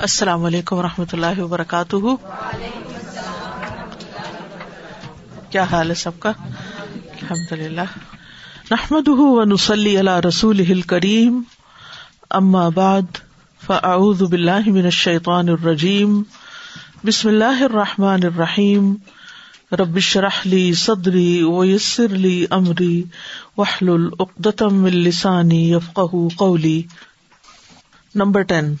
السلام علیکم و رحمۃ اللہ وبرکاتہ۔ کیا حال ہے سب کا؟ الحمد للہ نحمد نسلی اللہ رسول کریم اما بعد، فاعوذ باللہ من الشیطان الرجیم۔ بسم اللہ الرحمٰن الرحیم۔ ربش رحلی صدری ویسر لی امری۔ وحل العقدم السانی یفق قولی۔ Number ten.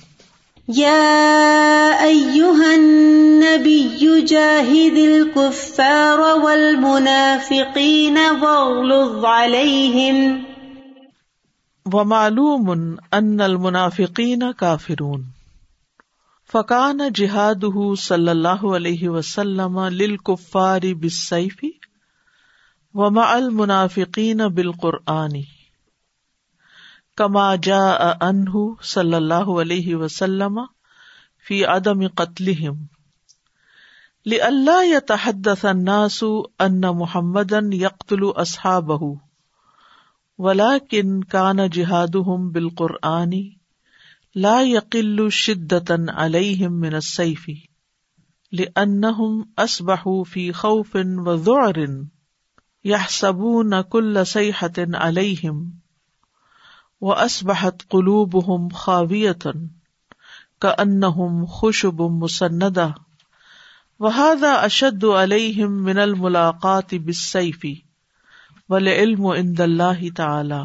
يا أيها النبي جاهد الكفار والمنافقين واغلظ عليهم ومعلوم أن المنافقين كافرون فكان جهاده صلى الله عليه وسلم للكفار بالسيف ومع المنافقين بالقرآن۔ کما جا انہ صلی اللہ علیہ وسلم فی عدم قتلہم لئلا يتحدث الناس ان محمد محمدا يقتل اصحابه ولكن كان جهادهم بالقرآن لا يقل شدة عليهم من السيف، لأنهم أصبحوا في خوف وذعر يحسبون كل صيحة عليهم. و اسبحت قلوب ہم خاویتن کا ان خوشب مسندا وہذا اشد علیہم من الملاقات بالسیفی والعلم عند اللہ تعالی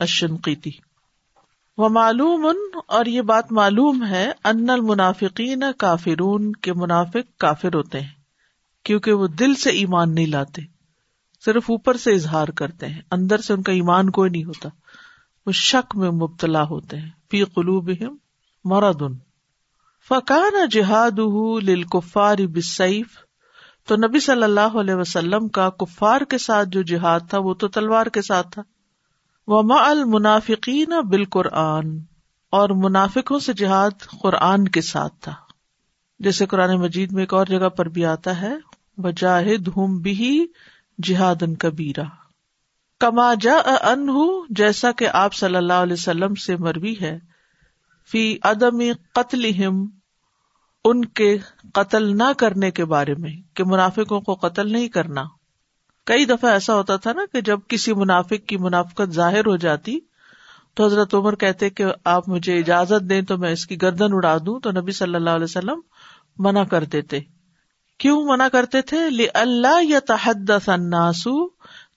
الشنقیتی و معلوم اور یہ بات معلوم ہے ان المنافقین کافرون کے منافق کافر ہوتے ہیں کیونکہ وہ دل سے ایمان نہیں لاتے، صرف اوپر سے اظہار کرتے ہیں، اندر سے ان کا ایمان کوئی نہیں ہوتا۔ وہ شک میں مبتلا ہوتے ہیں۔ فی قلوب مرادن فقان جہاد للکفار بسیف تو نبی صلی اللہ علیہ وسلم کا کفار کے ساتھ جو جہاد تھا، وہ تو تلوار کے ساتھ تھا۔ وہ ما المنافقین بالقرآن۔ اور منافقوں سے جہاد قرآن کے ساتھ تھا۔ جیسے قرآن مجید میں ایک اور جگہ پر بھی آتا ہے۔ بجاہد ہوں بھی جہاد ان کبیرہ کما جا ان جیسا کہ آپ صلی اللہ علیہ وسلم سے مروی ہے، فی عدم قتل ان کے قتل نہ کرنے کے بارے میں، کہ منافقوں کو قتل نہیں کرنا۔ کئی دفعہ ایسا ہوتا تھا نا کہ جب کسی منافق کی منافقت ظاہر ہو جاتی، تو حضرت عمر کہتے کہ آپ مجھے اجازت دیں تو میں اس کی گردن اڑا دوں، تو نبی صلی اللہ علیہ وسلم منع کر دیتے۔ کیوں منع کرتے تھے؟ اللہ یا تحدث الناسو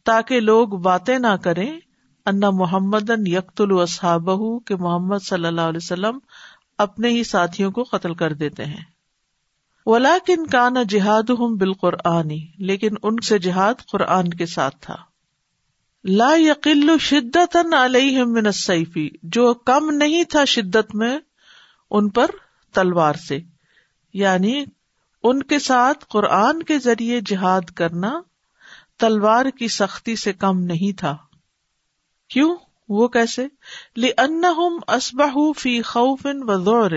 تاکہ لوگ باتیں نہ کریں۔ انا محمد یکت الصحاب کہ محمد صلی اللہ علیہ وسلم اپنے ہی ساتھیوں کو قتل کر دیتے ہیں۔ ولاکن کا جہاد ہوں بالقرآنی لیکن ان سے جہاد قرآن کے ساتھ تھا۔ لا یقل شدت علیہ من سیفی جو کم نہیں تھا شدت میں ان پر تلوار سے۔ یعنی ان کے ساتھ قرآن کے ذریعے جہاد کرنا تلوار کی سختی سے کم نہیں تھا۔ کیوں؟ وہ کیسے؟ فی خوف و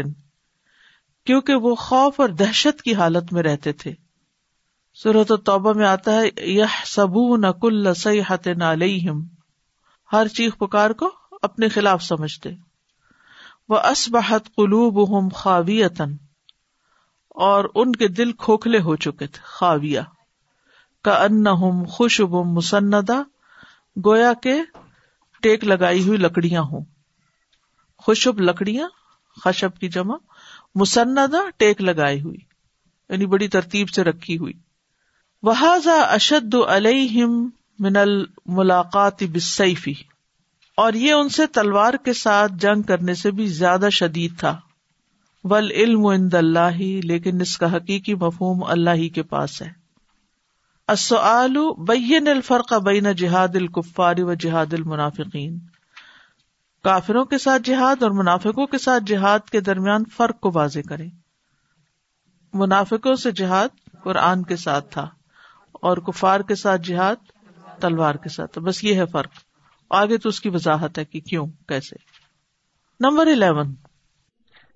کیونکہ وہ خوف اور دہشت کی حالت میں رہتے تھے۔ صورت توبہ میں آتا ہے یہ سبو نہ کل سیاحت علیہم ہر چیخ پکار کو اپنے خلاف سمجھتے۔ وہ اسبحت قلوب ہم خاویتن اور ان کے دل کھوکھلے ہو چکے تھے، خاویہ۔ کا ان خوشب مسندا گویا کے ٹیک لگائی ہوئی لکڑیاں ہوں۔ خوشب لکڑیاں، خشب کی جمع مسندا ٹیک لگائی ہوئی یعنی بڑی ترتیب سے رکھی ہوئی۔ وہذا اشد علیہم من الملاقات بسیفی اور یہ ان سے تلوار کے ساتھ جنگ کرنے سے بھی زیادہ شدید تھا۔ ول علم عند اللہ لیکن اس کا حقیقی مفہوم اللہ ہی کے پاس ہے۔ بین الفرق بین جہاد الکفاری و جہاد المنافقین۔ کافروں کے ساتھ جہاد اور منافقوں کے ساتھ جہاد کے درمیان فرق کو واضح کرے منافقوں سے جہاد قرآن کے ساتھ تھا اور کفار کے ساتھ جہاد تلوار کے ساتھ بس یہ ہے فرق۔ آگے تو اس کی وضاحت ہے کہ کیوں، کیسے۔ Number eleven.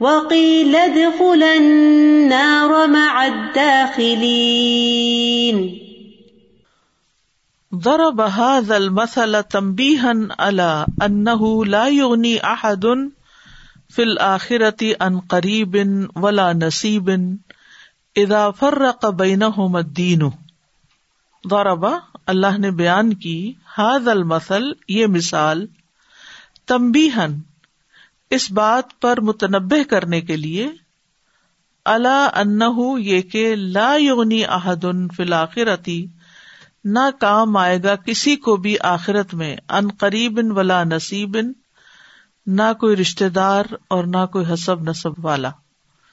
وقيل ادخلا النار مع الداخلين ضرب هذا المثل تنبيها على انه لا يغني احد في الاخره عن قريب ولا نصيب اذا فرق بينهما الدين. ضرب، اللہ نے بیان کی، هذا المثل، یہ مثال تنبیہن اس بات پر متنبع کرنے کے لیے اللہ انہ یہ کہ لا یغنی احد فی الاخرتی نہ کام آئے گا کسی کو بھی آخرت میں، ان قریب ولا نصیب نہ کوئی رشتے دار اور نہ کوئی حسب نصب والا۔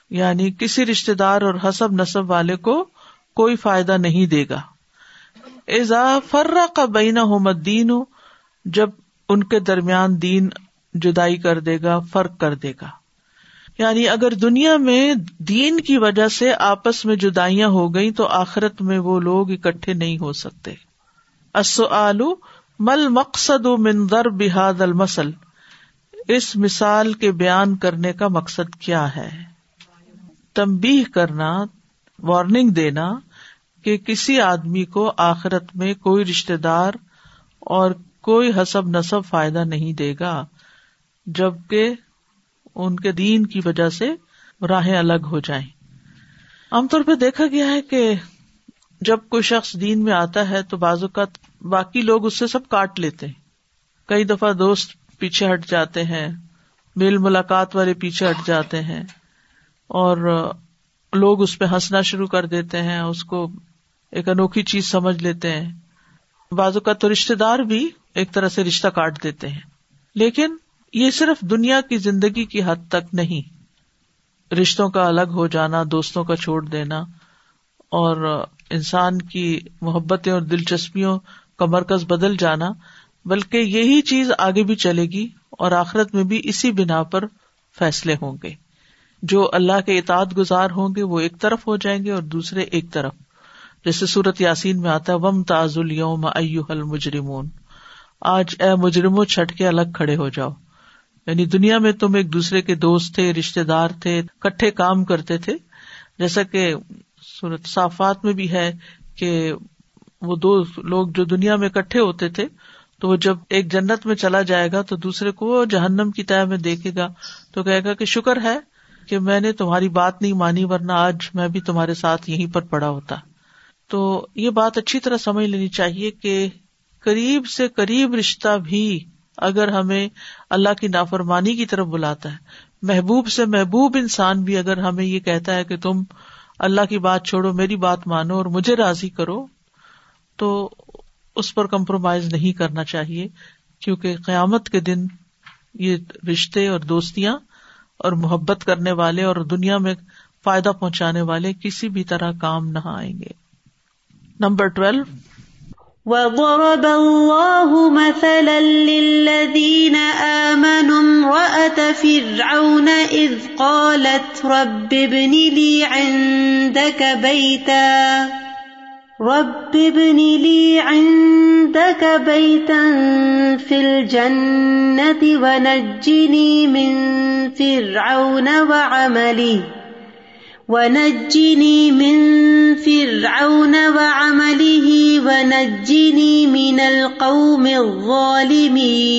یعنی کسی رشتے دار اور حسب نصب والے کو کوئی فائدہ نہیں دے گا۔ ایزا فرا کا بین دین جب ان کے درمیان دین جدائی کر دے گا، فرق کر دے گا۔ یعنی اگر دنیا میں دین کی وجہ سے آپس میں جدائیاں ہو گئی تو آخرت میں وہ لوگ اکٹھے نہیں ہو سکتے۔ آلو مل مقصد مندر بحاد المسل اس مثال کے بیان کرنے کا مقصد کیا ہے؟ تمبی کرنا وارننگ دینا کہ کسی آدمی کو آخرت میں کوئی رشتے دار اور کوئی حسب نصب فائدہ نہیں دے گا۔ جبکہ ان کے دین کی وجہ سے راہیں الگ ہو جائیں۔ عام طور پہ دیکھا گیا ہے کہ جب کوئی شخص دین میں آتا ہے تو بعض اوقات باقی لوگ اس سے سب کاٹ لیتے ہیں۔ کئی دفعہ دوست پیچھے ہٹ جاتے ہیں، میل ملاقات والے پیچھے ہٹ جاتے ہیں اور لوگ اس پہ ہنسنا شروع کر دیتے ہیں، اس کو ایک انوکھی چیز سمجھ لیتے ہیں۔ بعض اوقات تو رشتے دار بھی ایک طرح سے رشتہ کاٹ دیتے ہیں۔ لیکن یہ صرف دنیا کی زندگی کی حد تک نہیں۔ رشتوں کا الگ ہو جانا، دوستوں کا چھوڑ دینا اور انسان کی محبتیں اور دلچسپیوں کا مرکز بدل جانا، بلکہ یہی چیز آگے بھی چلے گی اور آخرت میں بھی اسی بنا پر فیصلے ہوں گے۔ جو اللہ کے اطاعت گزار ہوں گے، وہ ایک طرف ہو جائیں گے اور دوسرے ایک طرف۔ جیسے سورت یاسین میں آتا ہے، وم تاز الوم ائل مجرمون آج اے مجرموں، چھٹ کے الگ کھڑے ہو جاؤ۔ یعنی دنیا میں تم ایک دوسرے کے دوست تھے رشتے دار تھے، کٹھے کام کرتے تھے۔ جیسا کہ سورت صافات میں بھی ہے کہ وہ دو لوگ جو دنیا میں کٹھے ہوتے تھے، تو وہ جب ایک جنت میں چلا جائے گا تو دوسرے کو وہ جہنم کی طے میں دیکھے گا۔ تو کہے گا کہ شکر ہے کہ میں نے تمہاری بات نہیں مانی، ورنہ آج میں بھی تمہارے ساتھ یہیں پر پڑا ہوتا۔ تو یہ بات اچھی طرح سمجھ لینی چاہیے کہ قریب سے قریب رشتہ بھی اگر ہمیں اللہ کی نافرمانی کی طرف بلاتا ہے، محبوب سے محبوب انسان بھی اگر ہمیں یہ کہتا ہے کہ تم اللہ کی بات چھوڑو، میری بات مانو اور مجھے راضی کرو، تو اس پر کمپرومائز نہیں کرنا چاہیے، کیونکہ قیامت کے دن یہ رشتے اور دوستیاں اور محبت کرنے والے اور دنیا میں فائدہ پہنچانے والے کسی بھی طرح کام نہ آئیں گے۔ نمبر ٹویلو وضرب الله مثلا للذين آمنوا امرأة فرعون إذ قالت رب ابن لي عندك بيتا رب ابن لي عندك بيتا في الجنة ونجني من فرعون وعمله ونجني من فرعون وعمله ونجني من القوم الظالمين.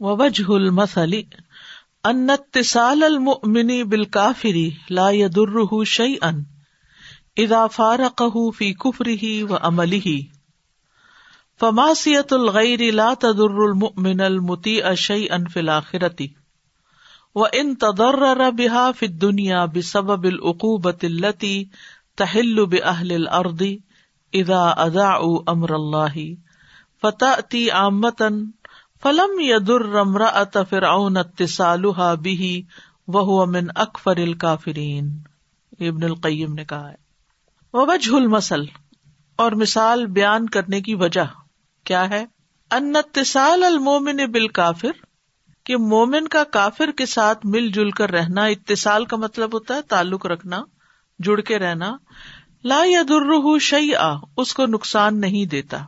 ووجه المثل أن اتصال المؤمن بالكافر لا يضره شيئا إذا فارقه في كفره وعمله فماسية الغير لا تضر المؤمن المطيع شيئا في الآخرة. و ان تدر بحا فی دنیا بسبب العقوبت التی تحل بأهل الارض اذا اذاعوا امر اللہ فتأتی عامتا فلم يدر امرأة فرعون اتصالها به وهو من اکفر الکافرین ابن القیم نے کہا ہے۔ وجہ المسل اور مثال بیان کرنے کی وجہ کیا ہے؟ انتصال المومن بال کافر کہ مومن کا کافر کے ساتھ مل جل کر رہنا، اتصال کا مطلب ہوتا ہے تعلق رکھنا، جڑ کے رہنا۔ لا یا در شعی آ اس کو نقصان نہیں دیتا۔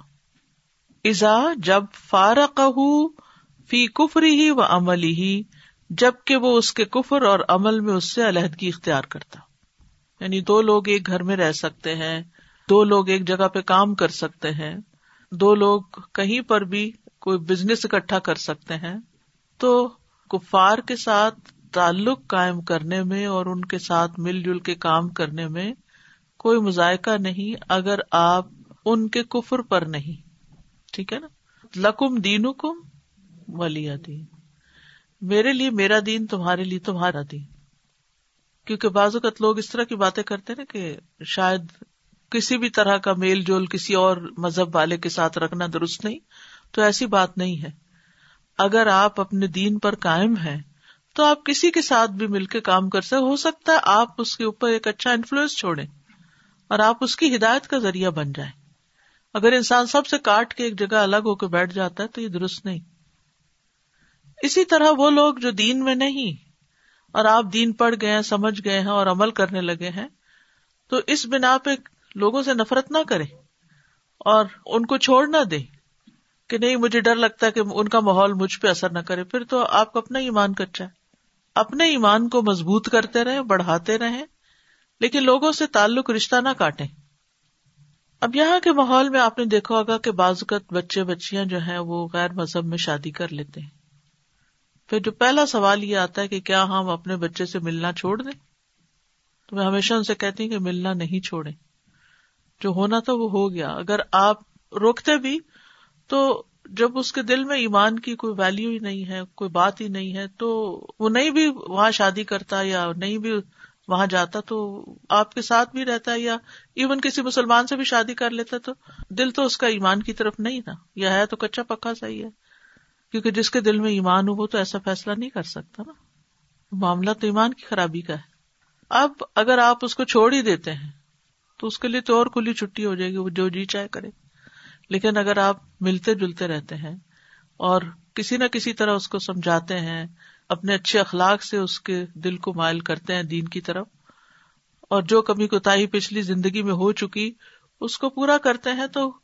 ازا جب فارق فی کفری ہی و عملی ہی جبکہ وہ اس کے کفر اور عمل میں اس سے علیحدگی اختیار کرتا۔ یعنی دو لوگ ایک گھر میں رہ سکتے ہیں، دو لوگ ایک جگہ پہ کام کر سکتے ہیں، دو لوگ کہیں پر بھی کوئی بزنس اکٹھا کر سکتے ہیں۔ تو کفار کے ساتھ تعلق قائم کرنے میں اور ان کے ساتھ مل جل کے کام کرنے میں کوئی مذائقہ نہیں اگر آپ ان کے کفر پر نہیں۔ ٹھیک ہے نا؟ لکم دین کم ولی دین۔ میرے لیے میرا دین، تمہارے لیے تمہارا دین۔ کیونکہ بعض اوقات لوگ اس طرح کی باتیں کرتے نا کہ شاید کسی بھی طرح کا میل جول کسی اور مذہب والے کے ساتھ رکھنا درست نہیں، تو ایسی بات نہیں ہے۔ اگر آپ اپنے دین پر قائم ہیں، تو آپ کسی کے ساتھ بھی مل کے کام کر سکتے، ہو سکتا ہے آپ اس کے اوپر ایک اچھا انفلوئنس چھوڑیں اور آپ اس کی ہدایت کا ذریعہ بن جائیں۔ اگر انسان سب سے کاٹ کے ایک جگہ الگ ہو کے بیٹھ جاتا ہے، تو یہ درست نہیں۔ اسی طرح وہ لوگ جو دین میں نہیں اور آپ دین پڑھ گئے ہیں، سمجھ گئے ہیں اور عمل کرنے لگے ہیں، تو اس بنا پہ لوگوں سے نفرت نہ کرے اور ان کو چھوڑ نہ دے کہ نہیں، مجھے ڈر لگتا ہے کہ ان کا ماحول مجھ پہ اثر نہ کرے۔ پھر تو آپ کو اپنا ایمان کچا ہے۔ اپنے ایمان کو مضبوط کرتے رہے بڑھاتے رہے لیکن لوگوں سے تعلق رشتہ نہ کاٹے اب یہاں کے ماحول میں آپ نے دیکھا ہوگا کہ بعض اوقات بچے بچیاں جو ہیں وہ غیر مذہب میں شادی کر لیتے ہیں۔ پھر جو پہلا سوال یہ آتا ہے کہ کیا ہم اپنے بچے سے ملنا چھوڑ دیں؟ تو میں ہمیشہ ان سے کہتی ہوں کہ ملنا نہیں چھوڑے جو ہونا تھا وہ ہو گیا۔ اگر آپ روکتے بھی تو جب اس کے دل میں ایمان کی کوئی ویلو ہی نہیں ہے، کوئی بات ہی نہیں ہے، تو وہ نہیں بھی وہاں شادی کرتا یا نہیں بھی وہاں جاتا، تو آپ کے ساتھ بھی رہتا ہے یا ایون کسی مسلمان سے بھی شادی کر لیتا، تو دل تو اس کا ایمان کی طرف نہیں نا۔ یا ہے تو کچا پکا صحیح ہے۔ کیونکہ جس کے دل میں ایمان ہو، وہ تو ایسا فیصلہ نہیں کر سکتا نا۔ معاملہ تو ایمان کی خرابی کا ہے۔ اب اگر آپ اس کو چھوڑ ہی دیتے ہیں، تو اس کے لیے تو اور کھلی چھٹی ہو جائے گی، وہ جو جی چاہے کرے۔ لیکن اگر آپ ملتے جلتے رہتے ہیں اور کسی نہ کسی طرح اس کو سمجھاتے ہیں، اپنے اچھے اخلاق سے اس کے دل کو مائل کرتے ہیں دین کی طرف، اور جو کمی کوتا پچھلی زندگی میں ہو چکی، اس کو پورا کرتے ہیں تو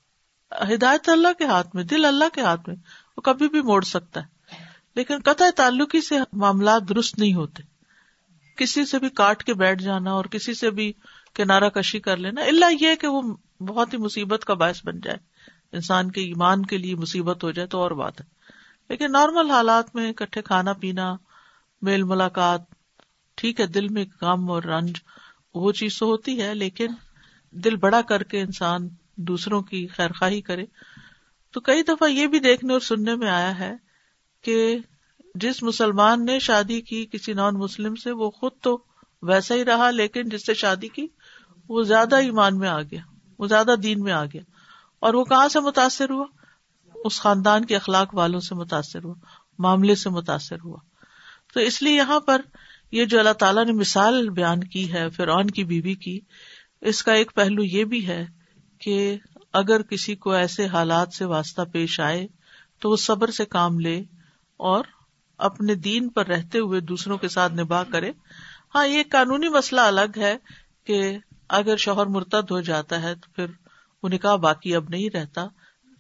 ہدایت اللہ کے ہاتھ میں، دل اللہ کے ہاتھ میں، وہ کبھی بھی موڑ سکتا ہے۔ لیکن قطع تعلقی سے معاملات درست نہیں ہوتے۔ کسی سے بھی کاٹ کے بیٹھ جانا اور کسی سے بھی کنارا کشی کر لینا اللہ یہ کہ وہ بہت ہی مصیبت کا باعث بن جائے۔ انسان کے ایمان کے لیے مصیبت ہو جائے تو اور بات ہے۔ لیکن نارمل حالات میں اکٹھے کھانا پینا، میل ملاقات، ٹھیک ہے، دل میں غم اور رنج، وہ چیز تو ہوتی ہے، لیکن دل بڑا کر کے انسان دوسروں کی خیر خواہی کرے۔ تو کئی دفعہ یہ بھی دیکھنے اور سننے میں آیا ہے کہ جس مسلمان نے شادی کی کسی نان مسلم سے، وہ خود تو ویسا ہی رہا، لیکن جس سے شادی کی، وہ زیادہ ایمان میں آ گیا، وہ زیادہ دین میں آ گیا۔ اور وہ کہاں سے متاثر ہوا؟ اس خاندان کے اخلاق والوں سے متاثر ہوا، معاملے سے متاثر ہوا۔ تو اس لیے یہاں پر یہ جو اللہ تعالیٰ نے مثال بیان کی ہے، فرعون کی بیوی کی، اس کا ایک پہلو یہ بھی ہے کہ اگر کسی کو ایسے حالات سے واسطہ پیش آئے تو وہ صبر سے کام لے اور اپنے دین پر رہتے ہوئے دوسروں کے ساتھ نباہ کرے۔ ہاں یہ قانونی مسئلہ الگ ہے کہ اگر شوہر مرتد ہو جاتا ہے تو پھر وہ نکاح باقی اب نہیں رہتا۔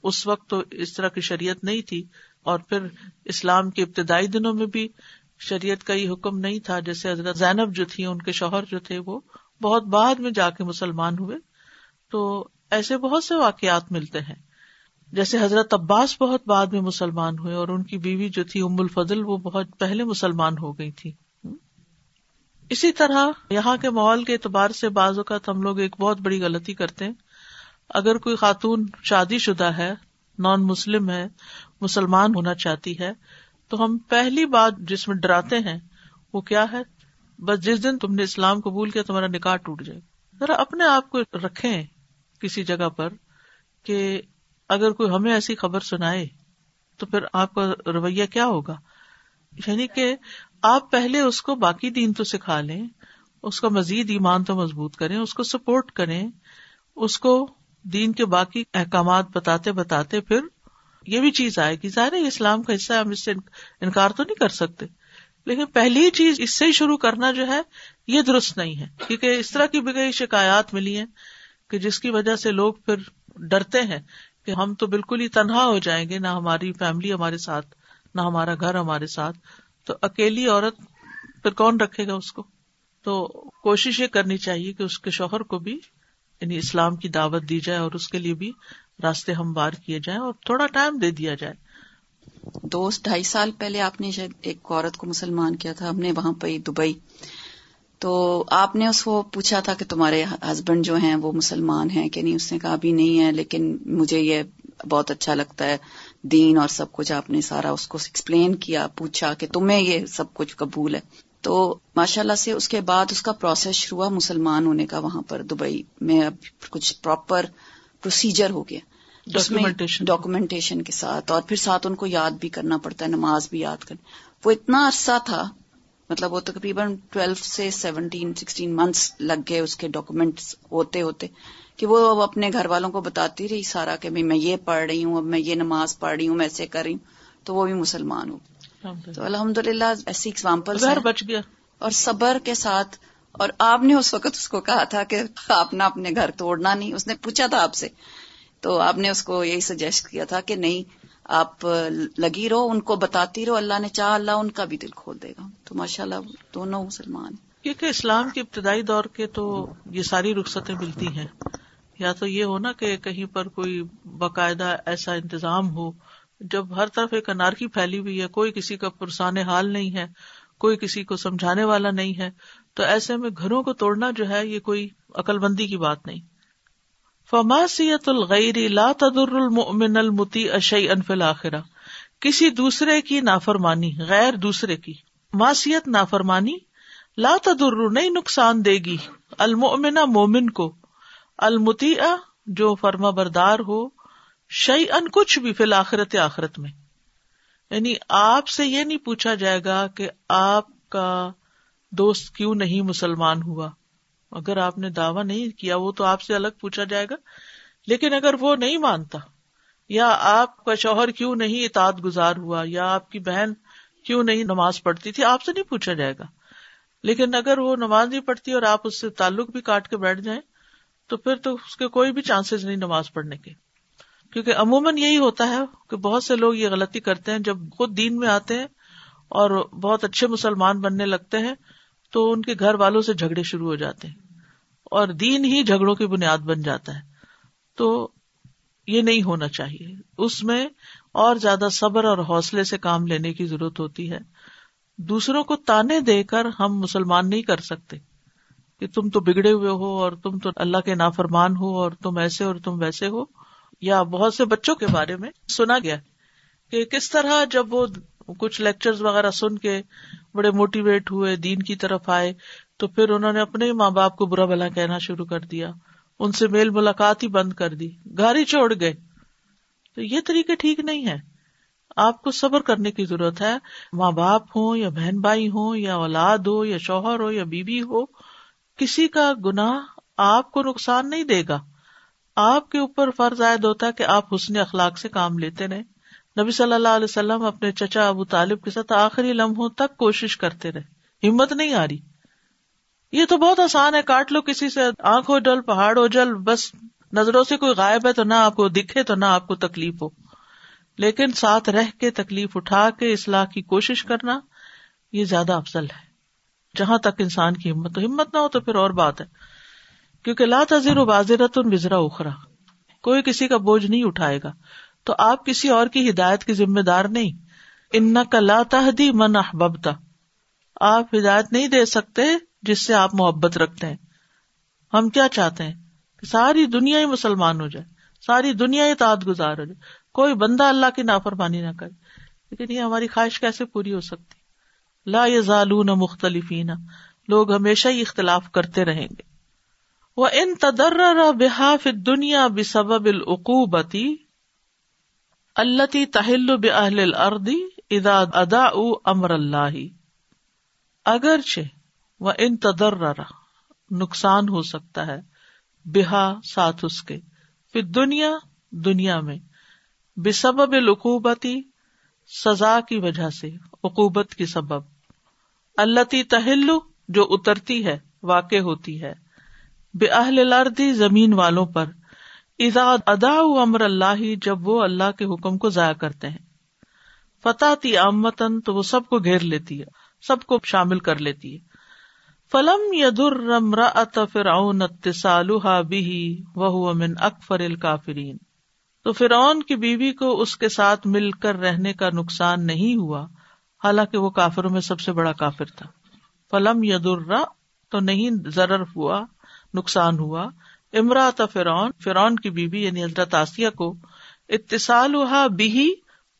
اس وقت تو اس طرح کی شریعت نہیں تھی اور پھر اسلام کے ابتدائی دنوں میں بھی شریعت کا یہ حکم نہیں تھا۔ جیسے حضرت زینب جو تھی ان کے شوہر جو تھے، وہ بہت بعد میں جا کے مسلمان ہوئے۔ تو ایسے بہت سے واقعات ملتے ہیں۔ جیسے حضرت عباس بہت بعد میں مسلمان ہوئے اور ان کی بیوی جو تھی، ام الفضل، وہ بہت پہلے مسلمان ہو گئی تھی۔ اسی طرح یہاں کے ماحول کے اعتبار سے بعض اوقات ہم لوگ ایک بہت بڑی غلطی کرتے ہیں۔ اگر کوئی خاتون شادی شدہ ہے، نان مسلم ہے، مسلمان ہونا چاہتی ہے، تو ہم پہلی بات جس میں ڈراتے ہیں، وہ کیا ہے؟ بس جس دن تم نے اسلام قبول کیا، تمہارا نکاح ٹوٹ جائے۔ ذرا اپنے آپ کو رکھے کسی جگہ پر کہ اگر کوئی ہمیں ایسی خبر سنائے، تو پھر آپ کا رویہ کیا ہوگا؟ یعنی کہ آپ پہلے اس کو باقی دین تو سکھا لیں، اس کا مزید ایمان تو مضبوط کریں، اس کو سپورٹ کریں، اس کو دین کے باقی احکامات بتاتے بتاتے پھر یہ بھی چیز آئے گی۔ ظاہر ہے اسلام کا حصہ ہم اس سے انکار تو نہیں کر سکتے۔ لیکن پہلی چیز اس سے شروع کرنا جو ہے، یہ درست نہیں ہے۔ کیونکہ اس طرح کی بھی کئی شکایات ملی ہیں کہ جس کی وجہ سے لوگ پھر ڈرتے ہیں کہ ہم تو بالکل ہی تنہا ہو جائیں گے، نہ ہماری فیملی ہمارے ساتھ، نہ ہمارا گھر ہمارے ساتھ۔ تو اکیلی عورت پھر کون رکھے گا اس کو؟ تو کوشش یہ کرنی چاہیے کہ اس کے شوہر کو بھی یعنی اسلام کی دعوت دی جائے اور اس کے لیے بھی راستے ہموار کیے جائیں اور تھوڑا ٹائم دے دیا جائے۔ دوست، ڈھائی سال پہلے آپ نے شاید ایک عورت کو مسلمان کیا تھا، ہم نے وہاں پہ دبئی۔ تو آپ نے اس کو پوچھا تھا کہ تمہارے ہسبینڈ جو ہیں وہ مسلمان ہیں کہ نہیں؟ اس نے کہا، ابھی نہیں ہے، لیکن مجھے یہ بہت اچھا لگتا ہے، دین اور سب کچھ آپ نے سارا اس کو ایکسپلین کیا، پوچھا کہ تمہیں یہ سب کچھ قبول ہے۔ تو ماشاء اللہ سے اس کے بعد اس کا پروسیس شروع ہوا مسلمان ہونے کا وہاں پر دبئی میں اب کچھ پراپر پروسیجر ہو گیا۔ ڈاکومینٹیشن کے ساتھ اور پھر ساتھ ان کو یاد بھی کرنا پڑتا ہے نماز بھی یاد کرنی۔ وہ اتنا عرصہ تھا مطلب وہ تقریباً ٹویلو سے سیونٹین سکسٹین منتھس لگ گئے اس کے ڈاکومینٹس ہوتے ہوتے کہ وہ اب اپنے گھر والوں کو بتاتی رہی سارا کہ میں یہ پڑھ رہی ہوں اب میں یہ نماز پڑھ رہی ہوں میں ایسے کر رہی ہوں۔ تو وہ بھی مسلمان ہوں تو الحمد للہ ایسی اگزامپل بچ گیا۔ اور صبر کے ساتھ اور آپ نے اس وقت اس کو کہا تھا کہ آپ نے اپنے گھر توڑنا نہیں اس نے پوچھا تھا آپ سے۔ تو آپ نے اس کو یہی سجیسٹ کیا تھا کہ نہیں آپ لگی رہو ان کو بتاتی رہو اللہ نے چاہ اللہ ان کا بھی دل کھول دے گا۔ تو ماشاء اللہ دونوں مسلمان کیونکہ اسلام کے ابتدائی دور کے تو یہ ساری رخصتیں ملتی ہیں۔ یا تو یہ ہو نا کہ کہیں پر کوئی باقاعدہ ایسا انتظام ہو جب ہر طرف ایک انارکی پھیلی ہوئی ہے، کوئی کسی کا پرسان حال نہیں ہے، کوئی کسی کو سمجھانے والا نہیں ہے، تو ایسے میں گھروں کو توڑنا جو ہے، یہ کوئی عقل بندی کی بات نہیں۔ فماسیت الغیر لا تدر المؤمن المتی اشی انفل آخرا کسی دوسرے کی نافرمانی، غیر دوسرے کی۔ ماسیت نافرمانی، لا تدر نہیں نقصان دے گی۔ المؤمن مومن کو۔ المتی جو فرما بردار ہو شعی ان کچھ بھی فی الآخرت آخرت میں۔ یعنی آپ سے یہ نہیں پوچھا جائے گا کہ آپ کا دوست کیوں نہیں مسلمان ہوا۔ اگر آپ نے دعوی نہیں کیا، وہ تو آپ سے الگ پوچھا جائے گا۔ لیکن اگر وہ نہیں مانتا، یا آپ کا شوہر کیوں نہیں اطاعت گزار ہوا، یا آپ کی بہن کیوں نہیں نماز پڑھتی تھی، آپ سے نہیں پوچھا جائے گا۔ لیکن اگر وہ نماز نہیں پڑھتی اور آپ اس سے تعلق بھی کاٹ کے بیٹھ جائیں، تو پھر تو اس کے کوئی بھی چانسز نہیں نماز پڑھنے کے۔ کیونکہ عموماً یہی ہوتا ہے کہ بہت سے لوگ یہ غلطی کرتے ہیں، جب خود دین میں آتے ہیں اور بہت اچھے مسلمان بننے لگتے ہیں، تو ان کے گھر والوں سے جھگڑے شروع ہو جاتے ہیں اور دین ہی جھگڑوں کی بنیاد بن جاتا ہے۔ تو یہ نہیں ہونا چاہیے۔ اس میں اور زیادہ صبر اور حوصلے سے کام لینے کی ضرورت ہوتی ہے۔ دوسروں کو تانے دے کر ہم مسلمان نہیں کر سکتے کہ تم تو بگڑے ہوئے ہو اور تم تو اللہ کے نافرمان ہو اور تم ایسے اور تم ویسے ہو۔ یا بہت سے بچوں کے بارے میں سنا گیا کہ کس طرح جب وہ کچھ لیکچر وغیرہ سن کے بڑے موٹیویٹ ہوئے، دین کی طرف آئے، تو پھر انہوں نے اپنے ماں باپ کو برا بلا کہنا شروع کر دیا۔ ان سے میل ملاقات ہی بند کر دی، گھر ہی چھوڑ گئے۔ تو یہ طریقے ٹھیک نہیں ہے آپ کو صبر کرنے کی ضرورت ہے۔ ماں باپ ہو یا بہن بھائی ہو یا اولاد ہو یا شوہر ہو یا بیوی ہو، کسی کا گناہ آپ کو نقصان نہیں دے گا۔ آپ کے اوپر فرض عائد ہوتا ہے کہ آپ حسن اخلاق سے کام لیتے رہے نبی صلی اللہ علیہ وسلم اپنے چچا ابو طالب کے ساتھ آخری لمحوں تک کوشش کرتے رہے۔ ہمت نہیں آ رہی۔ یہ تو بہت آسان ہے، کاٹ لو کسی سے آنکھ ہو جل پہاڑ ہو جل، بس نظروں سے کوئی غائب ہے تو نہ آپ کو دکھے تو نہ آپ کو تکلیف ہو۔ لیکن ساتھ رہ کے تکلیف اٹھا کے اصلاح کی کوشش کرنا، یہ زیادہ افضل ہے۔ جہاں تک انسان کی ہمت ہمت نہ ہو تو پھر اور بات ہے۔ کیونکہ لا تذر و بازرت وزرا اخرا، کوئی کسی کا بوجھ نہیں اٹھائے گا۔ تو آپ کسی اور کی ہدایت کی ذمہ دار نہیں۔ ان کا لا تحدی من احبتا آپ ہدایت نہیں دے سکتے جس سے آپ محبت رکھتے ہیں۔ ہم کیا چاہتے ہیں؟ کہ ساری دنیا ہی مسلمان ہو جائے، ساری دنیا ہی تعداد گزار ہو جائے۔ کوئی بندہ اللہ کی نافرمانی نہ کرے۔ لیکن یہ ہماری خواہش کیسے پوری ہو سکتی؟ لا ظالون مختلفین۔ لوگ ہمیشہ ہی اختلاف کرتے رہیں گے۔ وہ ان تدر بحاف دنیا بسبب العقوبتی التی تہل بہل الردی ادا ادا امر اللہ اگرچہ وہ ان تدر نقصان ہو سکتا ہے بحا ساتھ اس کے پھر دنیا دنیا میں بے سبب لقوبتی سزا کی وجہ سے عقوبت کی سبب اللہ تہلو جو اترتی ہے واقع ہوتی ہے بے اہل لردی زمین والوں پر ادا ادا امر اللہ، جب وہ اللہ کے حکم کو ضائع کرتے ہیں۔ فتح تی آمتن تو وہ سب کو گھیر لیتی ہے، سب کو شامل کر لیتی ہے۔ فلم یدر فرعون اتصالها به وهو من اکفر الکافرین۔ تو فرعون کی بیوی کو اس کے ساتھ مل کر رہنے کا نقصان نہیں ہوا، حالانکہ وہ کافروں میں سب سے بڑا کافر تھا۔ فلم یدر، تو نہیں ضرر ہوا۔ نقصان ہوا۔ امراط فرعون فرعون کی بیوی یعنی حضرت آسیہ کو اتصال ہوا بھی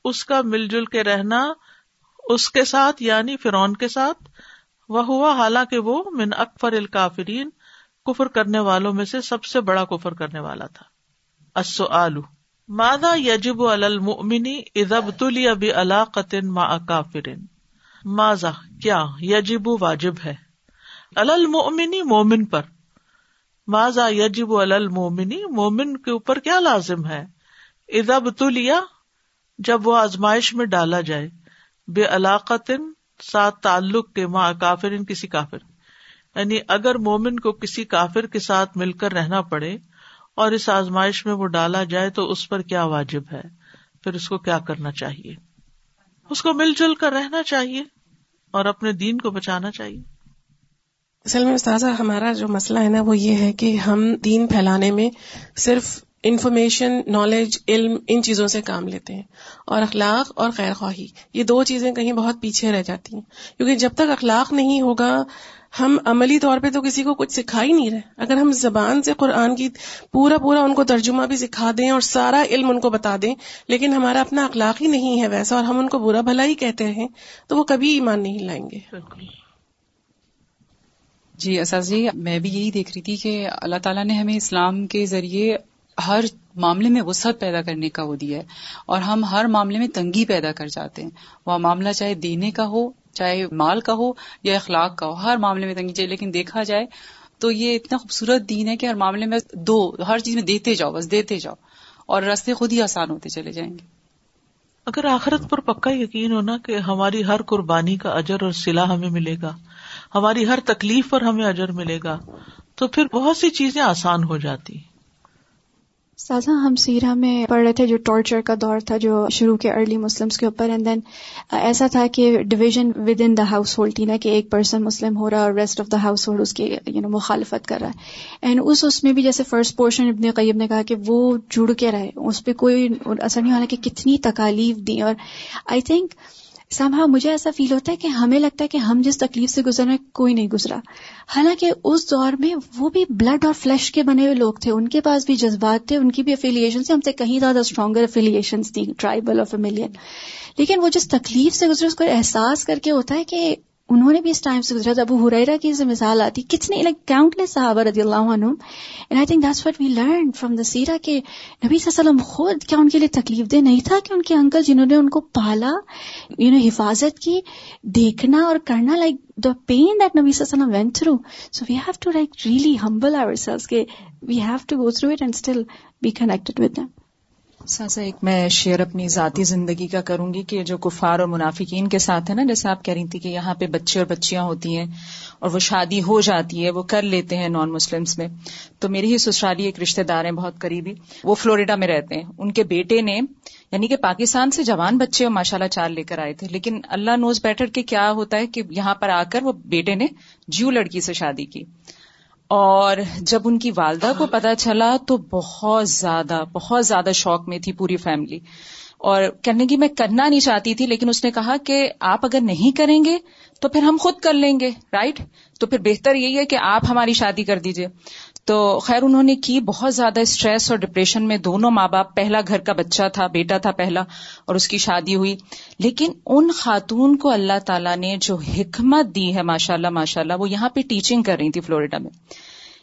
اس کا مل جل کے رہنا، اس کے ساتھ یعنی فرعون کے ساتھ۔ وہ ہوا حالانکہ وہ من اکفر الکافرین، کفر کرنے والوں میں سے سب سے بڑا کفر کرنے والا تھا۔ السؤال، ماذا یجب علی المؤمن اذا ابتلی بعلاقۃ مع کافر ماذا، کیا یجب، واجب ہے۔ علی المؤمن، مومن پر۔ ماضا یجب المومنی مومن کے اوپر کیا لازم ہے؟ ادب تو لیا جب وہ آزمائش میں ڈالا جائے، بے علاقت ساتھ تعلق کے ماں کافر کسی کافر۔ یعنی اگر مومن کو کسی کافر کے ساتھ مل کر رہنا پڑے اور اس آزمائش میں وہ ڈالا جائے تو اس پر کیا واجب ہے؟ پھر اس کو کیا کرنا چاہیے؟ اس کو مل جل کر رہنا چاہیے اور اپنے دین کو بچانا چاہیے۔ اصل میں استاذہ، ہمارا جو مسئلہ ہے نا، وہ یہ ہے کہ ہم دین پھیلانے میں صرف انفارمیشن نالج علم، ان چیزوں سے کام لیتے ہیں۔ اور اخلاق اور خیر خواہی یہ دو چیزیں کہیں بہت پیچھے رہ جاتی ہیں۔ کیونکہ جب تک اخلاق نہیں ہوگا، ہم عملی طور پہ تو کسی کو کچھ سکھا ہی نہیں رہے۔ اگر ہم زبان سے قرآن کی پورا پورا ان کو ترجمہ بھی سکھا دیں اور سارا علم ان کو بتا دیں، لیکن ہمارا اپنا اخلاق ہی نہیں ہے ویسا، اور ہم ان کو برا بھلا ہی کہتے ہیں تو وہ کبھی ایمان نہیں لائیں گے۔ بالکل۔ جی اساس جی میں بھی یہی دیکھ رہی تھی کہ اللہ تعالیٰ نے ہمیں اسلام کے ذریعے ہر معاملے میں وسعت پیدا کرنے کا وہ دیا ہے اور ہم ہر معاملے میں تنگی پیدا کر جاتے ہیں۔ وہ معاملہ چاہے دینے کا ہو، چاہے مال کا ہو یا اخلاق کا ہو، ہر معاملے میں تنگی چاہیے۔ لیکن دیکھا جائے تو یہ اتنا خوبصورت دین ہے کہ ہر معاملے میں دو، ہر چیز میں دیتے جاؤ، بس دیتے جاؤ اور راستے خود ہی آسان ہوتے چلے جائیں گے۔ اگر آخرت پر پکا یقین ہونا کہ ہماری ہر قربانی کا اجر اور سلا ہمیں ملے گا۔ ہماری ہر تکلیف پر ہمیں اجر ملے گا، تو پھر بہت سی چیزیں آسان ہو جاتی۔ سازا، ہم سیرا میں پڑھ رہے تھے جو ٹارچر کا دور تھا، جو شروع کے ارلی مسلمس کے اوپر اینڈ دین ایسا تھا کہ division within the household تھی نا کہ ایک پرسن مسلم ہو رہا ہے اور rest of the household اس کی یو نو مخالفت کر رہا ہے۔ اینڈ اس اس میں بھی جیسے فرسٹ پورشن ابن قیب نے کہا کہ وہ جڑ کے رہے، اس پہ کوئی اثر نہیں ہونا کہ کتنی تکالیف دی۔ اور آئی تھنک سمہا مجھے ایسا فیل ہوتا ہے کہ ہمیں لگتا ہے کہ ہم جس تکلیف سے گزر رہے کوئی نہیں گزرا۔ حالانکہ اس دور میں وہ بھی بلڈ اور فلیش کے بنے ہوئے لوگ تھے، ان کے پاس بھی جذبات تھے، ان کی بھی افیلیشن ہم سے کہیں زیادہ اسٹرانگر افیلیشن تھی ٹرائبل اور فیملین لیکن وہ جس تکلیف سے گزرے، اس کو احساس کر کے ہوتا ہے کہ انہوں نے بھی اس ٹائم سے گزرا تھا۔ ابو ہریرا کی سے مثال آتی۔ کتنے لائک کاؤنٹ لیس صحابہ رضی اللہ عنہ and I think that's what we learn from the سیرا کہ نبی صلی اللہ علیہ وسلم خود کیا ان کے لیے تکلیف دہ نہیں تھا کہ ان کے انکل جنہوں نے ان کو پالا یو نو حفاظت کی، دیکھنا اور کرنا لائک دا پین دیٹ نبی صلی اللہ علیہ وسلم went through so we have to like really humble ourselves کہ we have to go through it and still be connected with them ساسا ایک میں شیئر اپنی ذاتی زندگی کا کروں گی کہ جو کفار اور منافقین کے ساتھ ہے نا جیسے آپ کہہ رہی تھی کہ یہاں پہ بچے اور بچیاں ہوتی ہیں اور وہ شادی ہو جاتی ہے، وہ کر لیتے ہیں نان مسلمس میں۔ تو میری ہی سسرالی ایک رشتے دار ہیں بہت قریبی، وہ فلوریڈا میں رہتے ہیں۔ ان کے بیٹے نے یعنی کہ پاکستان سے جوان بچے اور ماشاء اللہ چار لے کر آئے تھے۔ لیکن اللہ نوز بیٹر کے کیا ہوتا ہے کہ یہاں پر آ کر وہ بیٹے نے جیو لڑکی سے شادی کی۔ اور جب ان کی والدہ کو پتا چلا تو بہت زیادہ بہت زیادہ شوق میں تھی پوری فیملی اور کہنے کی میں کرنا نہیں چاہتی تھی، لیکن اس نے کہا کہ آپ اگر نہیں کریں گے تو پھر ہم خود کر لیں گے رائٹ تو پھر بہتر یہی ہے کہ آپ ہماری شادی کر دیجیے تو خیر انہوں نے کی بہت زیادہ اسٹریس اور ڈپریشن میں دونوں ماں باپ، پہلا گھر کا بچہ تھا، بیٹا تھا پہلا اور اس کی شادی ہوئی۔ لیکن ان خاتون کو اللہ تعالیٰ نے جو حکمت دی ہے ماشاء اللہ ماشاء اللہ وہ یہاں پہ ٹیچنگ کر رہی تھی فلوریڈا میں۔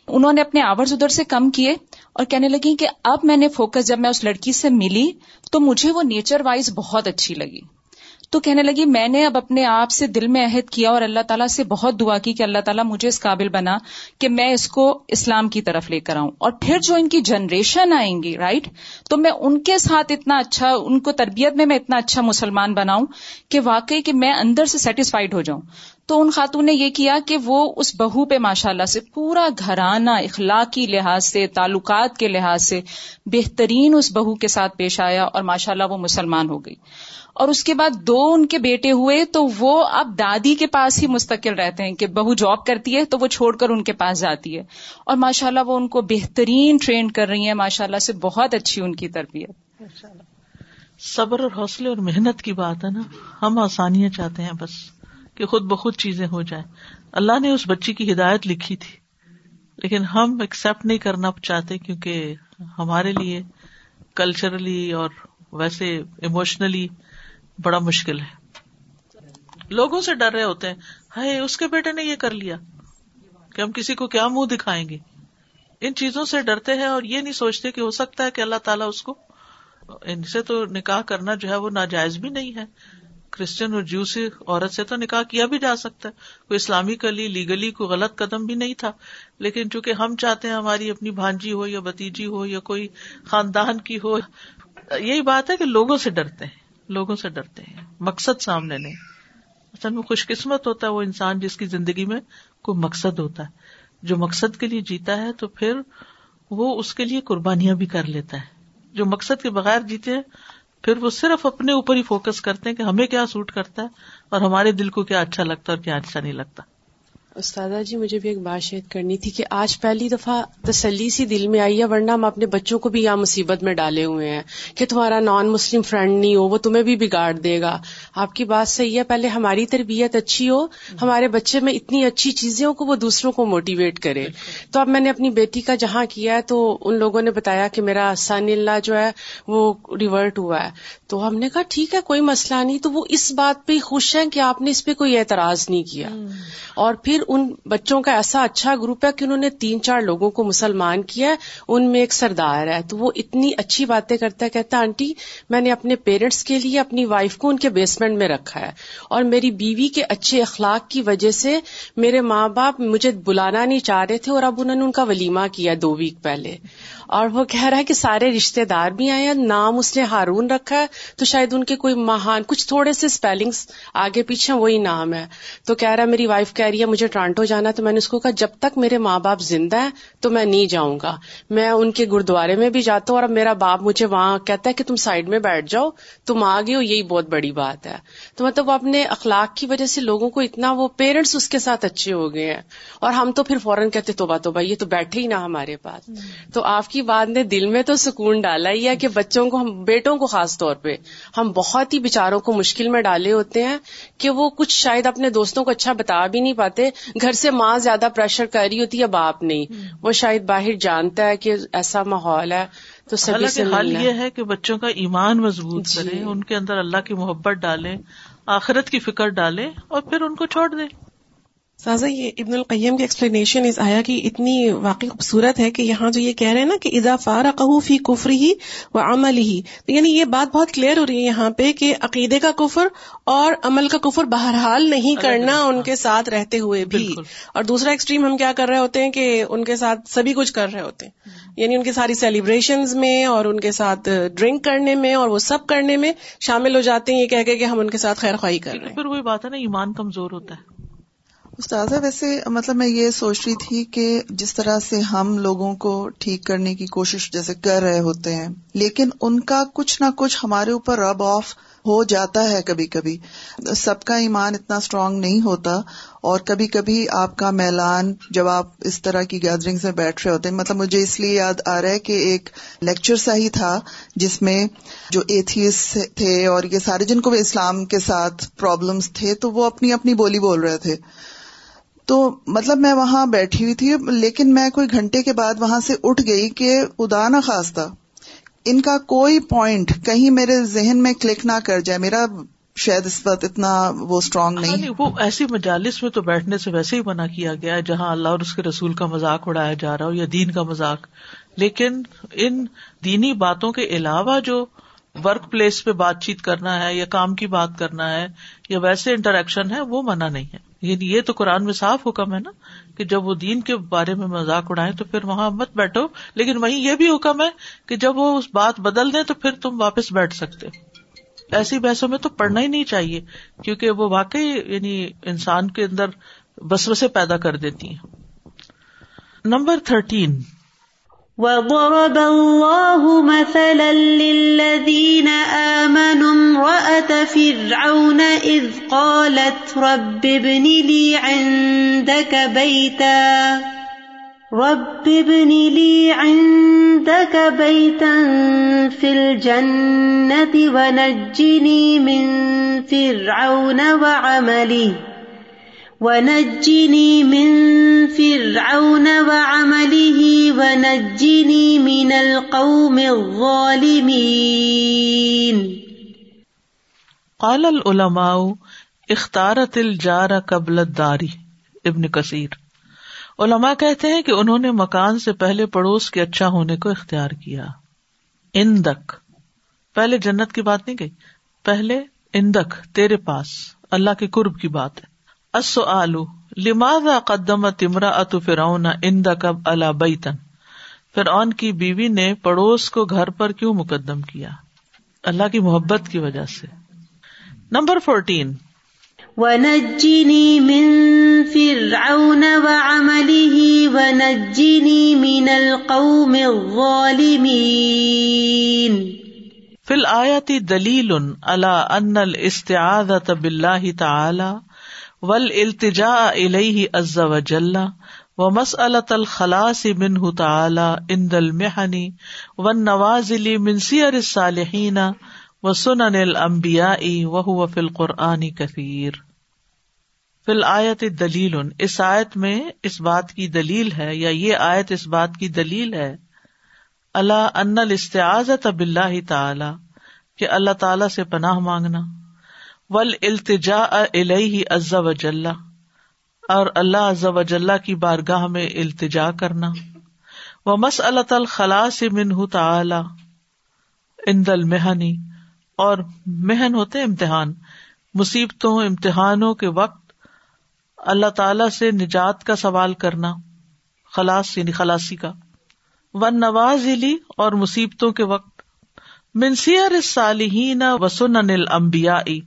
انہوں نے اپنے آورز ادھر سے کم کیے اور کہنے لگی کہ اب میں نے فوکس جب میں اس لڑکی سے ملی تو مجھے وہ نیچر وائز بہت اچھی لگی۔ تو کہنے لگی، میں نے اب اپنے آپ سے دل میں عہد کیا اور اللہ تعالیٰ سے بہت دعا کی کہ اللہ تعالیٰ مجھے اس قابل بنا کہ میں اس کو اسلام کی طرف لے کر آؤں۔ اور پھر جو ان کی جنریشن آئیں گی رائٹ تو میں ان کے ساتھ اتنا اچھا ان کو تربیت میں میں اتنا اچھا مسلمان بناؤں کہ واقعی کہ میں اندر سے سیٹسفائڈ ہو جاؤں۔ تو ان خاتون نے یہ کیا کہ وہ اس بہو پہ ماشاء اللہ سے پورا گھرانہ اخلاقی لحاظ سے، تعلقات کے لحاظ سے بہترین اس بہو کے ساتھ پیش آیا اور ماشاء اللہ وہ مسلمان ہو گئی۔ اور اس کے بعد دو ان کے بیٹے ہوئے تو وہ اب دادی کے پاس ہی مستقل رہتے ہیں کہ بہو جاب کرتی ہے تو وہ چھوڑ کر ان کے پاس جاتی ہے۔ اور ماشاء اللہ وہ ان کو بہترین ٹرین کر رہی ہیں ماشاء اللہ سے بہت اچھی ان کی تربیت۔ صبر اور حوصلے اور محنت کی بات ہے نا، ہم آسانیاں چاہتے ہیں بس۔ کہ خود بخود چیزیں ہو جائیں۔ اللہ نے اس بچی کی ہدایت لکھی تھی۔ لیکن ہم ایکسپٹ نہیں کرنا چاہتے کیونکہ ہمارے لیے کلچرلی اور ویسے ایموشنلی بڑا مشکل ہے۔ لوگوں سے ڈر رہے ہوتے ہیں۔ ہائے، اس کے بیٹے نے یہ کر لیا کہ ہم کسی کو کیا منہ دکھائیں گے؟ ان چیزوں سے ڈرتے ہیں اور یہ نہیں سوچتے کہ ہو سکتا ہے کہ اللہ تعالیٰ اس کو ان سے تو نکاح کرنا جو ہے وہ ناجائز بھی نہیں ہے۔ کرسچن اور جیو سے عورت سے تو نکاح کیا بھی جا سکتا ہے۔ کوئی اسلامی کلی، لیگلی کوئی غلط قدم بھی نہیں تھا۔ لیکن چونکہ ہم چاہتے ہیں ہماری اپنی بھانجی ہو یا بتیجی ہو یا کوئی خاندان کی ہو، یہی بات ہے کہ لوگوں سے ڈرتے ہیں۔ لوگوں سے ڈرتے ہیں۔ مقصد سامنے نہیں اصل میں خوش قسمت ہوتا ہے وہ انسان جس کی زندگی میں کوئی مقصد ہوتا ہے۔ جو مقصد کے لیے جیتا ہے تو پھر وہ اس کے لیے قربانیاں بھی کر لیتا ہے۔ جو مقصد کے بغیر جیتے ہیں پھر وہ صرف اپنے اوپر ہی فوکس کرتے ہیں کہ ہمیں کیا سوٹ کرتا ہے اور ہمارے دل کو کیا اچھا لگتا ہے اور کیا اچھا نہیں لگتا۔ استاذہ جی مجھے بھی ایک بات شیئر کرنی تھی کہ آج پہلی دفعہ تسلی سی دل میں آئی ہے ورنہ ہم اپنے بچوں کو بھی یہاں مصیبت میں ڈالے ہوئے ہیں کہ تمہارا نان مسلم فرینڈ نہیں ہو وہ تمہیں بھی بگاڑ دے گا۔ آپ کی بات صحیح ہے پہلے ہماری تربیت اچھی ہو ہمارے بچے میں اتنی اچھی چیزیں ہو کہ وہ دوسروں کو موٹیویٹ کرے۔ تو اب میں نے اپنی بیٹی کا جہاں کیا ہے تو ان لوگوں نے بتایا کہ میرا سن اللہ جو ہے وہ ریورٹ ہوا ہے۔ تو ہم نے کہا ٹھیک ہے کوئی مسئلہ نہیں۔ تو وہ اس بات پہ خوش ہیں کہ آپ نے اس پہ کوئی اعتراض نہیں کیا۔ اور پھر ان بچوں کا ایسا اچھا گروپ ہے کہ انہوں نے تین چار لوگوں کو مسلمان کیا ہے، ان میں ایک سردار ہے۔ تو وہ اتنی اچھی باتیں کرتا ہے، کہتا آنٹی، میں نے اپنے پیرنٹس کے لیے اپنی وائف کو ان کے بیسمنٹ میں رکھا ہے اور میری بیوی کے اچھے اخلاق کی وجہ سے میرے ماں باپ مجھے بلانا نہیں چاہ رہے تھے اور اب انہوں نے ان کا ولیمہ کیا دو ویک پہلے۔ اور وہ کہہ رہا ہے کہ سارے رشتے دار بھی آئے ہیں نام اس نے ہارون رکھا ہے تو شاید ان کے کوئی مہان کچھ تھوڑے سے اسپیلنگس آگے پیچھے وہی نام ہے۔ تو کہہ رہا ہے میری وائف کہہ رہی ہے مجھے ٹرانٹو جانا تو میں نے اس کو کہا جب تک میرے ماں باپ زندہ ہے تو میں نہیں جاؤں گا۔ میں ان کے گرودوارے میں بھی جاتا ہوں اور اب میرا باپ مجھے وہاں کہتا ہے کہ تم سائڈ میں بیٹھ جاؤ تم آ گئے ہو یہی بہت بڑی بات ہے۔ تو مطلب وہ اپنے اخلاق کی وجہ سے لوگوں کو اتنا وہ پیرنٹس اس کے ساتھ اچھے ہو گئے ہیں۔ اور ہم تو پھر فوراً کہتے تو بات یہ تو بیٹھے ہی نہ ہمارے پاس۔ تو آپ کی بات نے دل میں تو سکون ڈالا ہی ہے کہ بچوں کو ہم بیٹوں کو خاص طور پہ ہم بہت ہی بےچاروں کو مشکل میں ڈالے ہوتے ہیں کہ وہ کچھ شاید اپنے دوستوں کو اچھا بتا بھی نہیں پاتے۔ گھر سے ماں زیادہ پریشر کر رہی ہوتی ہے باپ نہیں۔ وہ شاید باہر جانتا ہے کہ ایسا ماحول ہے تو سبھی سے حال یہ ہے کہ بچوں کا ایمان مضبوط جی۔ کریں ان کے اندر اللہ کی محبت ڈالیں آخرت کی فکر ڈالیں اور پھر ان کو چھوڑ دیں۔ سازا یہ ابن القیم کی ایکسپلینیشن اس آیا کی اتنی واقعی خوبصورت ہے کہ یہاں جو یہ کہہ رہے ہیں نا کہ ادا فار فی کفری ہی و عمل ہی تو یعنی یہ بات بہت کلیئر ہو رہی ہے یہاں پہ کہ عقیدے کا کفر اور عمل کا کفر بہرحال نہیں کرنا ان کے ساتھ رہتے ہوئے بھی۔ اور دوسرا ایکسٹریم ہم کیا کر رہے ہوتے ہیں کہ ان کے ساتھ سبھی کچھ کر رہے ہوتے ہیں۔ یعنی ان کی ساری سیلیبریشن میں اور ان کے ساتھ ڈرنک کرنے میں اور وہ سب کرنے میں شامل ہو جاتے ہیں یہ کہہ کہ ہم ان کے ساتھ خیر خواہی کر رہے ہیں۔ پھر وہی بات ہے نا ایمان کمزور ہوتا ہے۔ استاذہ ویسے مطلب میں یہ سوچ رہی تھی کہ جس طرح سے ہم لوگوں کو ٹھیک کرنے کی کوشش جیسے کر رہے ہوتے ہیں، لیکن ان کا کچھ نہ کچھ ہمارے اوپر رب آف ہو جاتا ہے کبھی کبھی۔ سب کا ایمان اتنا اسٹرانگ نہیں ہوتا اور کبھی کبھی آپ کا میلان جب آپ اس طرح کی گیدرنگ سے بیٹھ رہے ہوتے ہیں۔ مطلب مجھے اس لیے یاد آ رہا ہے کہ ایک لیکچر سا ہی تھا جس میں جو ایتھیس تھے اور یہ سارے جن کو اسلام کے ساتھ پرابلمس تھے تو وہ اپنی اپنی بولی بول رہے تھے۔ تو مطلب میں وہاں بیٹھی ہوئی تھی، لیکن میں کوئی گھنٹے کے بعد وہاں سے اٹھ گئی کہ ادا نہ ان کا کوئی پوائنٹ کہیں میرے ذہن میں کلک نہ کر جائے۔ میرا شاید اس وقت اتنا وہ اسٹرانگ نہیں۔ وہ ایسی مجالس میں تو بیٹھنے سے ویسے ہی منع کیا گیا ہے، جہاں اللہ اور اس کے رسول کا مذاق اڑایا جا رہا ہو یا دین کا مذاق۔ لیکن ان دینی باتوں کے علاوہ جو ورک پلیس پہ بات چیت کرنا ہے یا کام کی بات کرنا ہے یا ویسے انٹریکشن ہے، وہ منع نہیں ہے۔ یعنی یہ تو قرآن میں صاف حکم ہے نا کہ جب وہ دین کے بارے میں مذاق اڑائے تو پھر وہاں مت بیٹھو، لیکن وہیں یہ بھی حکم ہے کہ جب وہ اس بات بدل دیں تو پھر تم واپس بیٹھ سکتے ایسی بحثوں میں تو پڑھنا ہی نہیں چاہیے، کیونکہ وہ واقعی یعنی انسان کے اندر بسوسے پیدا کر دیتی ہیں۔ نمبر تھرٹین وضرب الله مثلا للذين آمنوا امرأة فرعون إذ قالت رب ابن لي عندك بيتا رب ابن لي عندك بيتا في الجنة ونجني من فرعون وعمله ونجني من فرعون وعمله ونجني من القوم الظالمين. قال العلماء، اختارت الجار قبل الداری ابن کثیر۔ علماء کہتے ہیں کہ انہوں نے مکان سے پہلے پڑوس کے اچھا ہونے کو اختیار کیا۔ اندک۔ پہلے جنت کی بات نہیں گئی، پہلے اندک، تیرے پاس۔ اللہ کے قرب کی بات ہے۔ السؤال لماذا قدمت امرأة فرعون عندك على بیتن فرعون کی بیوی نے پڑوس کو گھر پر کیوں مقدم کیا؟ اللہ کی محبت کی وجہ سے۔ نمبر فورٹین ونجني من فرعون وعمله ونجني من القوم الظالمين فی الآیت دلیل على ان الاستعاذة باللہ تعالی۔ ول التجا علیہ از وجل و مسلط الخلاص من تعالی ان دل مہنی و نواز علی منصیر الصالحین و سنن الانبیاء و فی القرآن کثیر۔ فی الآیت دلیل، اس آیت میں اس بات کی دلیل ہے یا یہ آیت اس بات کی دلیل ہے؟ اللہ ان الاستعاذت باللہ تعالی، کہ اللہ تعالی سے پناہ مانگنا۔ ول التجا عز وجل، اور اللہ عز وجل کی بارگاہ میں التجا کرنا۔ وہ مس اللہ الخلاص منہ تعالی ان دل مہنی اور مہن ہوتے امتحان، مصیبتوں، امتحانوں کے وقت اللہ تعالی سے نجات کا سوال کرنا، خلاص یعنی خلاصی کا۔ ون نواز علی اور مصیبتوں کے وقت منسیئر صالحین وسن انل امبیائی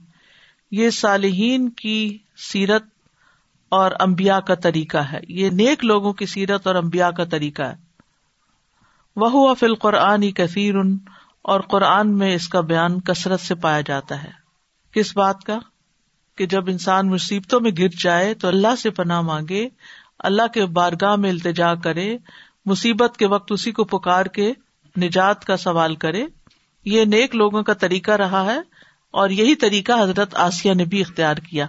یہ صالحین کی سیرت اور امبیا کا طریقہ ہے۔ یہ نیک لوگوں کی سیرت اور امبیا کا طریقہ ہے۔ وہ فل قرآن کثیر اور قرآن میں اس کا بیان کثرت سے پایا جاتا ہے۔ کس بات کا؟ کہ جب انسان مصیبتوں میں گر جائے تو اللہ سے پناہ مانگے، اللہ کے بارگاہ میں التجا کرے، مصیبت کے وقت اسی کو پکار کے نجات کا سوال کرے۔ یہ نیک لوگوں کا طریقہ رہا ہے۔ اور یہی طریقہ حضرت آسیہ نے بھی اختیار کیا۔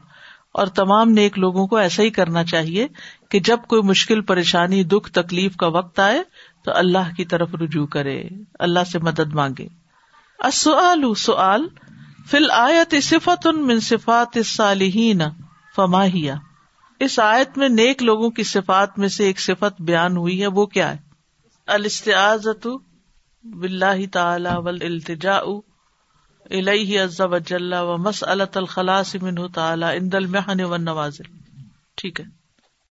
اور تمام نیک لوگوں کو ایسا ہی کرنا چاہیے کہ جب کوئی مشکل، پریشانی، دکھ، تکلیف کا وقت آئے تو اللہ کی طرف رجوع کرے، اللہ سے مدد مانگے۔ سعال فل آیت صفت ان من صفات صالحین فماہیا اس آیت میں نیک لوگوں کی صفات میں سے ایک صفت بیان ہوئی ہے، وہ کیا ہے؟ الستعاذت باللہ تعالی والالتجاء الیہ عز وجل و مسألۃ الخلاص منہ تعالی عند المحن والنوازل ٹھیک ہے؟